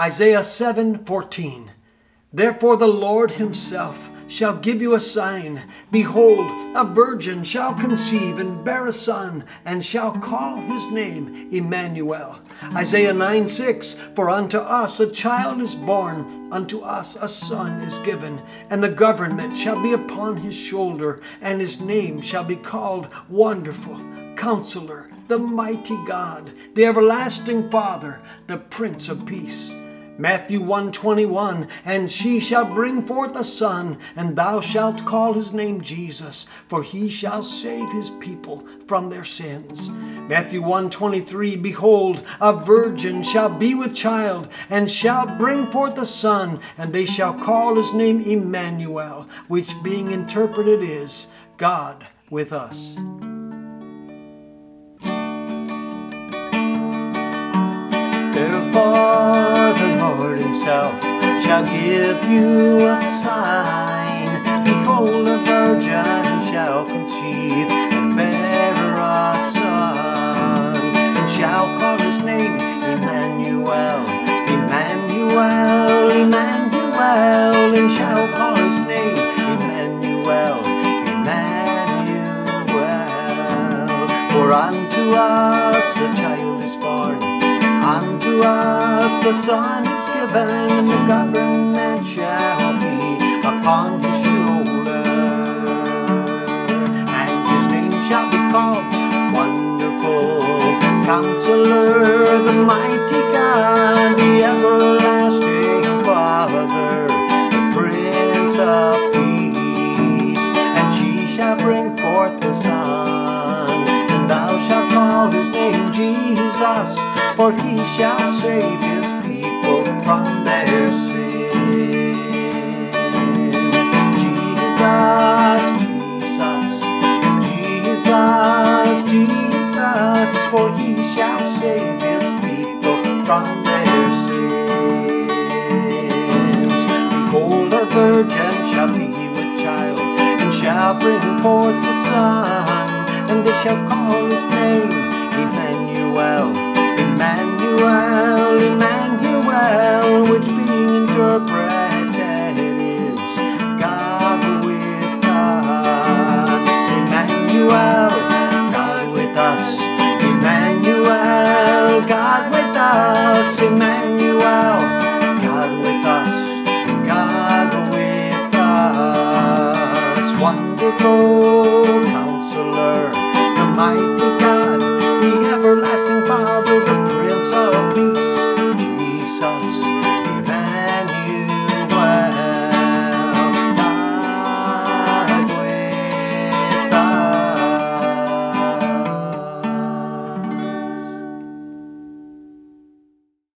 Isaiah 7:14 Therefore the Lord himself shall give you a sign. Behold a virgin shall conceive and bear a son and shall call his name Emmanuel. Isaiah 9 6 For unto us a child is born unto us a son is given and the government shall be upon his shoulder and his name shall be called wonderful counselor the mighty God the everlasting father the prince of peace Matthew 121 And she shall bring forth a son, and thou shalt call his name Jesus, for he shall save his people from their sins. Matthew 123 Behold, a virgin shall be with child, and shall bring forth a son, and they shall call his name Emmanuel, which being interpreted is God with us. Himself shall give you a sign. Behold, a virgin shall conceive and bear a son, and shall call his name Emmanuel. Emmanuel, Emmanuel, and shall call his name Emmanuel. Emmanuel, for unto us a child is born, unto us a son is given, and the government shall be upon his shoulder. And his name shall be called Wonderful Counselor, the name Jesus, for he shall save his people from their sins. Jesus, Jesus, Jesus, Jesus, for he shall save his people from their sins. Behold, a virgin shall be with child, and shall bring forth the Son, and they shall call his name us. Emmanuel, God with us. God with us. Wonderful counselor, the mighty God, the everlasting Father,